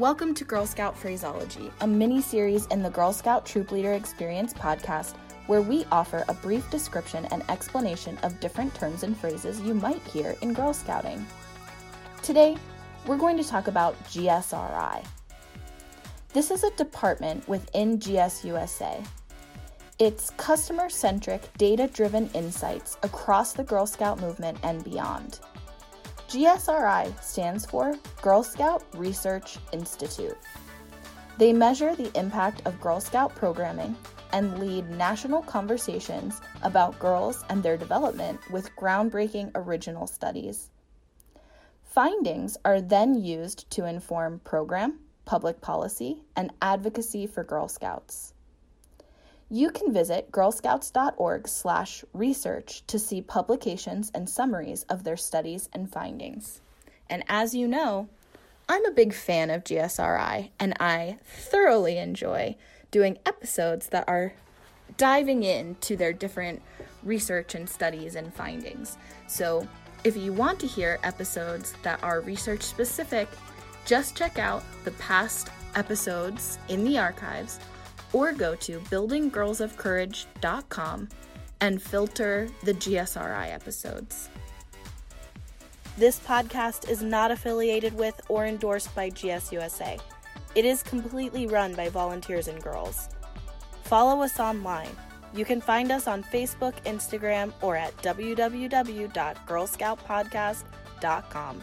Welcome to Girl Scout Phraseology, a mini series in the Girl Scout Troop Leader Experience podcast where we offer a brief description and explanation of different terms and phrases you might hear in Girl Scouting. Today, we're going to talk about GSRI. This is a department within GSUSA. It's customer centric, data driven insights across the Girl Scout movement and beyond. GSRI stands for Girl Scout Research Institute. They measure the impact of Girl Scout programming and lead national conversations about girls and their development with groundbreaking original studies. Findings are then used to inform program, public policy, and advocacy for Girl Scouts. You can visit girlscouts.org/research to see publications and summaries of their studies and findings. And as you know, I'm a big fan of GSRI and I thoroughly enjoy doing episodes that are diving into their different research and studies and findings. So, if you want to hear episodes that are research specific, just check out the past episodes in the archives or go to buildinggirlsofcourage.com and filter the GSRI episodes. This podcast is not affiliated with or endorsed by GSUSA. It is completely run by volunteers and girls. Follow us online. You can find us on Facebook, Instagram, or at www.girlscoutpodcast.com.